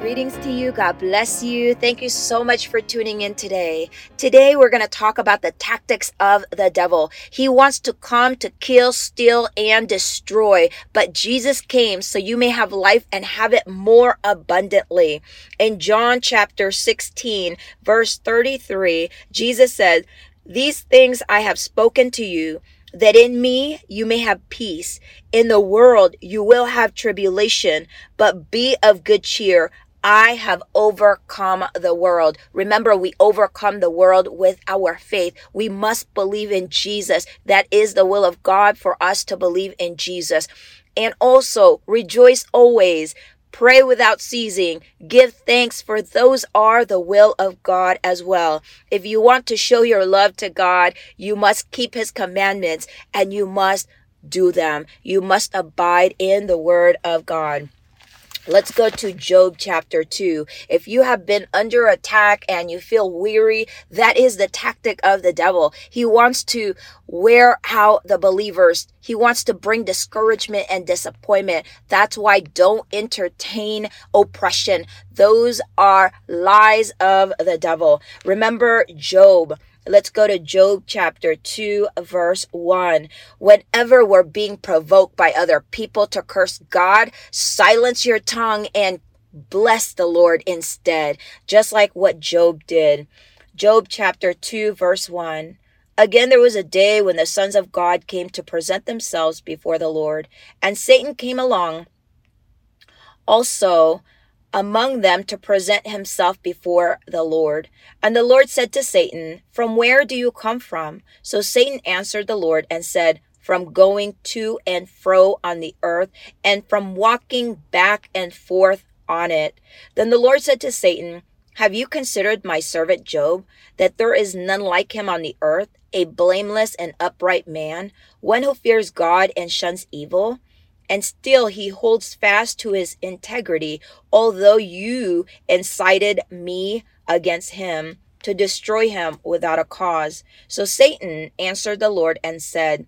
Greetings to you. God bless you. Thank you so much for tuning in today. Today, we're going to talk about the tactics of the devil. He wants to come to kill, steal, and destroy. But Jesus came so you may have life and have it more abundantly. In John chapter 16, verse 33, Jesus said, These things I have spoken to you that in me you may have peace. In the world you will have tribulation, but be of good cheer. I have overcome the world. Remember, we overcome the world with our faith. We must believe in Jesus. That is the will of God for us to believe in Jesus. And also rejoice always. Pray without ceasing. Give thanks, for those are the will of God as well. If you want to show your love to God, you must keep His commandments and you must do them. You must abide in the Word of God. Let's go to Job chapter 2. If you have been under attack and you feel weary, that is the tactic of the devil. He wants to wear out the believers. He wants to bring discouragement and disappointment. That's why don't entertain oppression. Those are lies of the devil. Remember Job. Let's go to Job chapter 2, verse 1. Whenever we're being provoked by other people to curse God, silence your tongue and bless the Lord instead, just like what Job did. Job chapter 2, verse 1. Again, there was a day when the sons of God came to present themselves before the Lord, and Satan came along. Also, among them to present himself before the Lord. And the Lord said to Satan, From where do you come from? So Satan answered the Lord and said, From going to and fro on the earth, and from walking back and forth on it. Then the Lord said to Satan, Have you considered my servant Job, that there is none like him on the earth, a blameless and upright man, one who fears God and shuns evil? And still he holds fast to his integrity, although you incited me against him to destroy him without a cause. So Satan answered the Lord and said,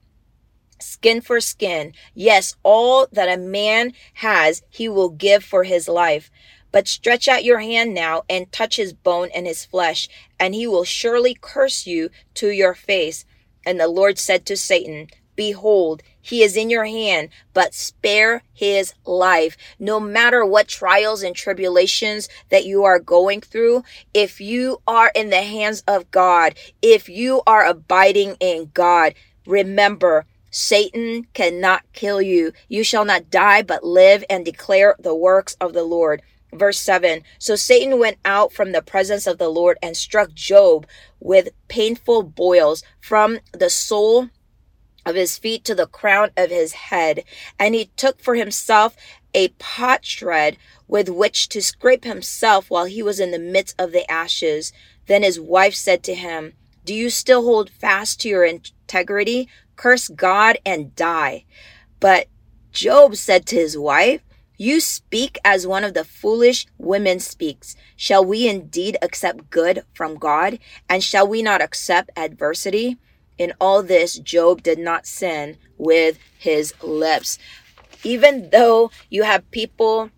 Skin for skin. Yes, all that a man has, he will give for his life. But stretch out your hand now and touch his bone and his flesh, and he will surely curse you to your face. And the Lord said to Satan, Behold, he is in your hand, but spare his life. No matter what trials and tribulations that you are going through, if you are in the hands of God, if you are abiding in God, remember, Satan cannot kill you. You shall not die, but live and declare the works of the Lord. Verse 7 So Satan went out from the presence of the Lord and struck Job with painful boils from the sole of his feet to the crown of his head, and he took for himself a potsherd with which to scrape himself while he was in the midst of the ashes. Then his wife said to him, Do you still hold fast to your integrity? Curse God and die. But Job said to his wife, You speak as one of the foolish women speaks. Shall we indeed accept good from God? And shall we not accept adversity? In all this, Job did not sin with his lips. Even though you have people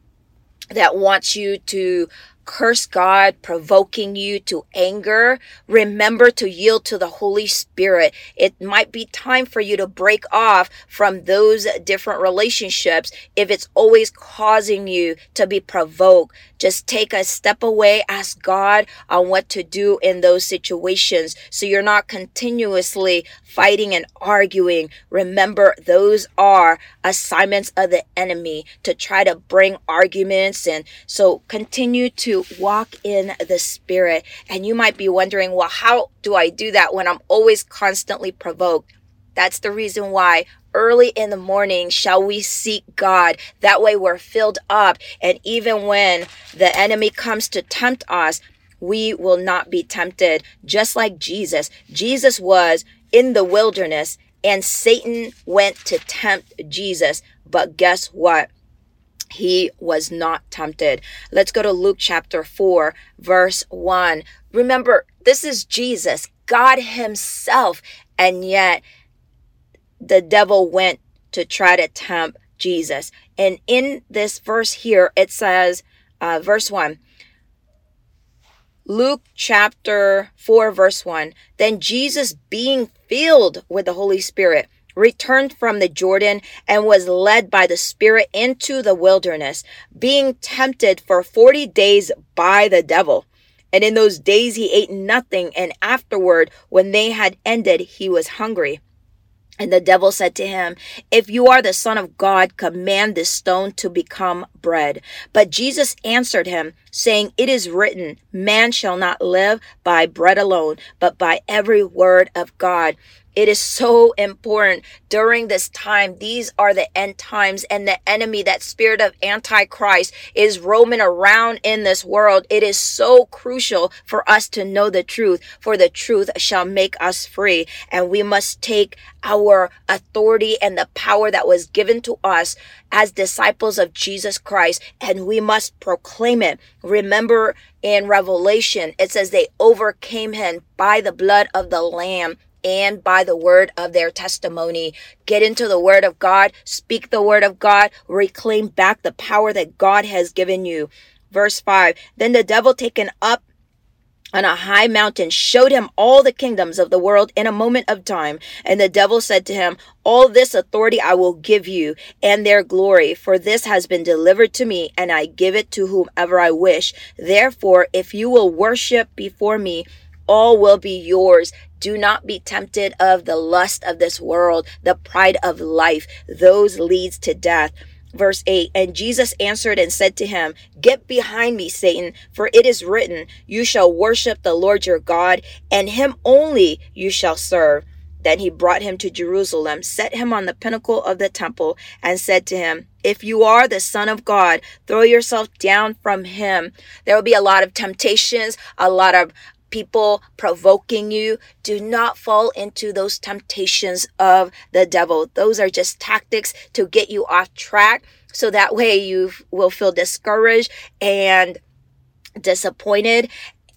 that want you to curse God, provoking you to anger, remember to yield to the Holy Spirit. It might be time for you to break off from those different relationships if it's always causing you to be provoked. Just take a step away, ask God on what to do in those situations so you're not continuously fighting and arguing. Remember, those are assignments of the enemy to try to bring arguments. And so continue to walk in the spirit. And you might be wondering, well, how do I do that when I'm always constantly provoked? That's the reason why early in the morning shall we seek God. That way we're filled up. And even when the enemy comes to tempt us, we will not be tempted. Just like Jesus. Jesus was in the wilderness and Satan went to tempt Jesus. But guess what? He was not tempted. Let's go to Luke chapter 4, verse 1. Remember, this is Jesus, God Himself, and yet the devil went to try to tempt Jesus. And in this verse here, it says, Uh, verse 1. Luke chapter 4, verse 1. Then Jesus, being filled with the Holy Spirit, returned from the Jordan and was led by the Spirit into the wilderness, being tempted for 40 days by the devil. And in those days he ate nothing, and afterward, when they had ended, he was hungry. And the devil said to him, If you are the Son of God, command this stone to become bread. But Jesus answered him, saying, It is written, Man shall not live by bread alone, but by every word of God. It is so important during this time. These are the end times and the enemy, that spirit of antichrist is roaming around in this world. It is so crucial for us to know the truth, for the truth shall make us free. And we must take our authority and the power that was given to us as disciples of Jesus Christ and we must proclaim it. Remember in Revelation, it says they overcame him by the blood of the lamb and by the word of their testimony. Get into the word of God, speak the word of God, reclaim back the power that God has given you. Verse 5 Then the devil taken up on a high mountain showed him all the kingdoms of the world in a moment of time. And the devil said to him, All this authority I will give you and their glory, for this has been delivered to me, and I give it to whomever I wish. Therefore, if you will worship before me, all will be yours. Do not be tempted of the lust of this world, the pride of life. Those leads to death. Verse 8 And Jesus answered and said to him, Get behind me, Satan, for it is written, You shall worship the Lord your God, and him only you shall serve. Then he brought him to Jerusalem, set him on the pinnacle of the temple, and said to him, If you are the Son of God, throw yourself down from him. There will be a lot of temptations, a lot of people provoking you. Do not fall into those temptations of the devil. Those are just tactics to get you off track. So that way you will feel discouraged and disappointed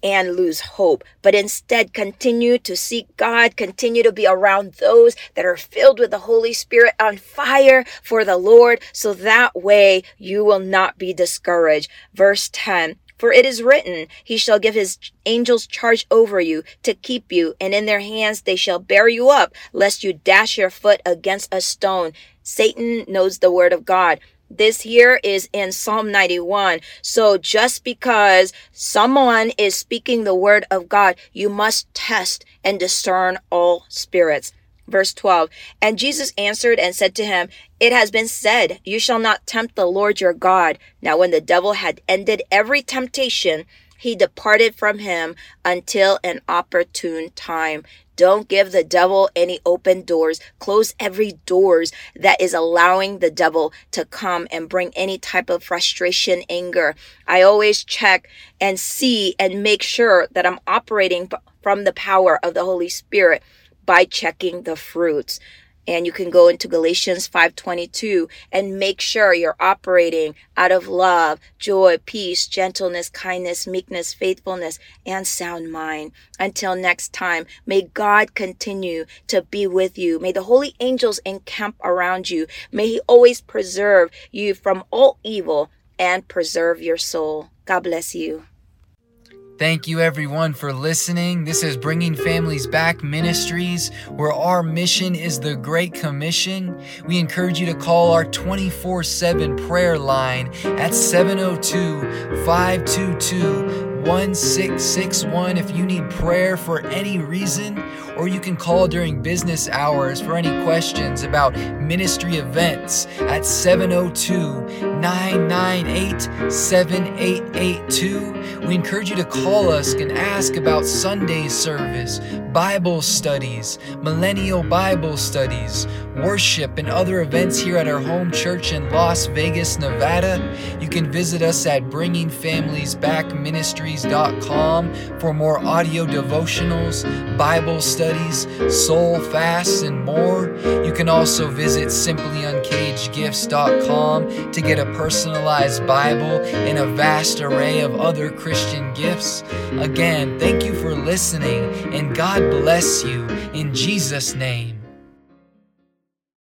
and lose hope, but instead continue to seek God, continue to be around those that are filled with the Holy Spirit on fire for the Lord, so that way you will not be discouraged. Verse 10 for it is written, He shall give His angels charge over you to keep you, and in their hands they shall bear you up, lest you dash your foot against a stone. Satan knows the word of God. This here is in Psalm 91. So just because someone is speaking the word of God, you must test and discern all spirits. Verse 12 And Jesus answered and said to him, It has been said, You shall not tempt the Lord your God. Now, when the devil had ended every temptation, he departed from him until an opportune time. Don't give the devil any open doors. Close every doors that is allowing the devil to come and bring any type of frustration, anger. I always check and see and make sure that I'm operating from the power of the Holy Spirit by checking the fruits and you can go into Galatians 5:22 and make sure you're operating out of love, joy, peace, gentleness, kindness, meekness, faithfulness, and sound mind. Until next time, may God continue to be with you. May the holy angels encamp around you. May he always preserve you from all evil and preserve your soul. God bless you. Thank you, everyone, for listening. This is Bringing Families Back Ministries, where our mission is the Great Commission. We encourage you to call our 24 7 prayer line at 702 522 1661 if you need prayer for any reason, or you can call during business hours for any questions about ministry events at 702 998 7882. We encourage you to call us and ask about Sunday service, Bible studies, millennial Bible studies, worship, and other events here at our home church in Las Vegas, Nevada. You can visit us at Bringing Families Back Ministries for more audio devotionals, Bible studies, soul fasts, and more. You can also visit simplyuncagedgifts.com to get a personalized Bible and a vast array of other Christian gifts. Again, thank you for listening, and God bless you in Jesus' name.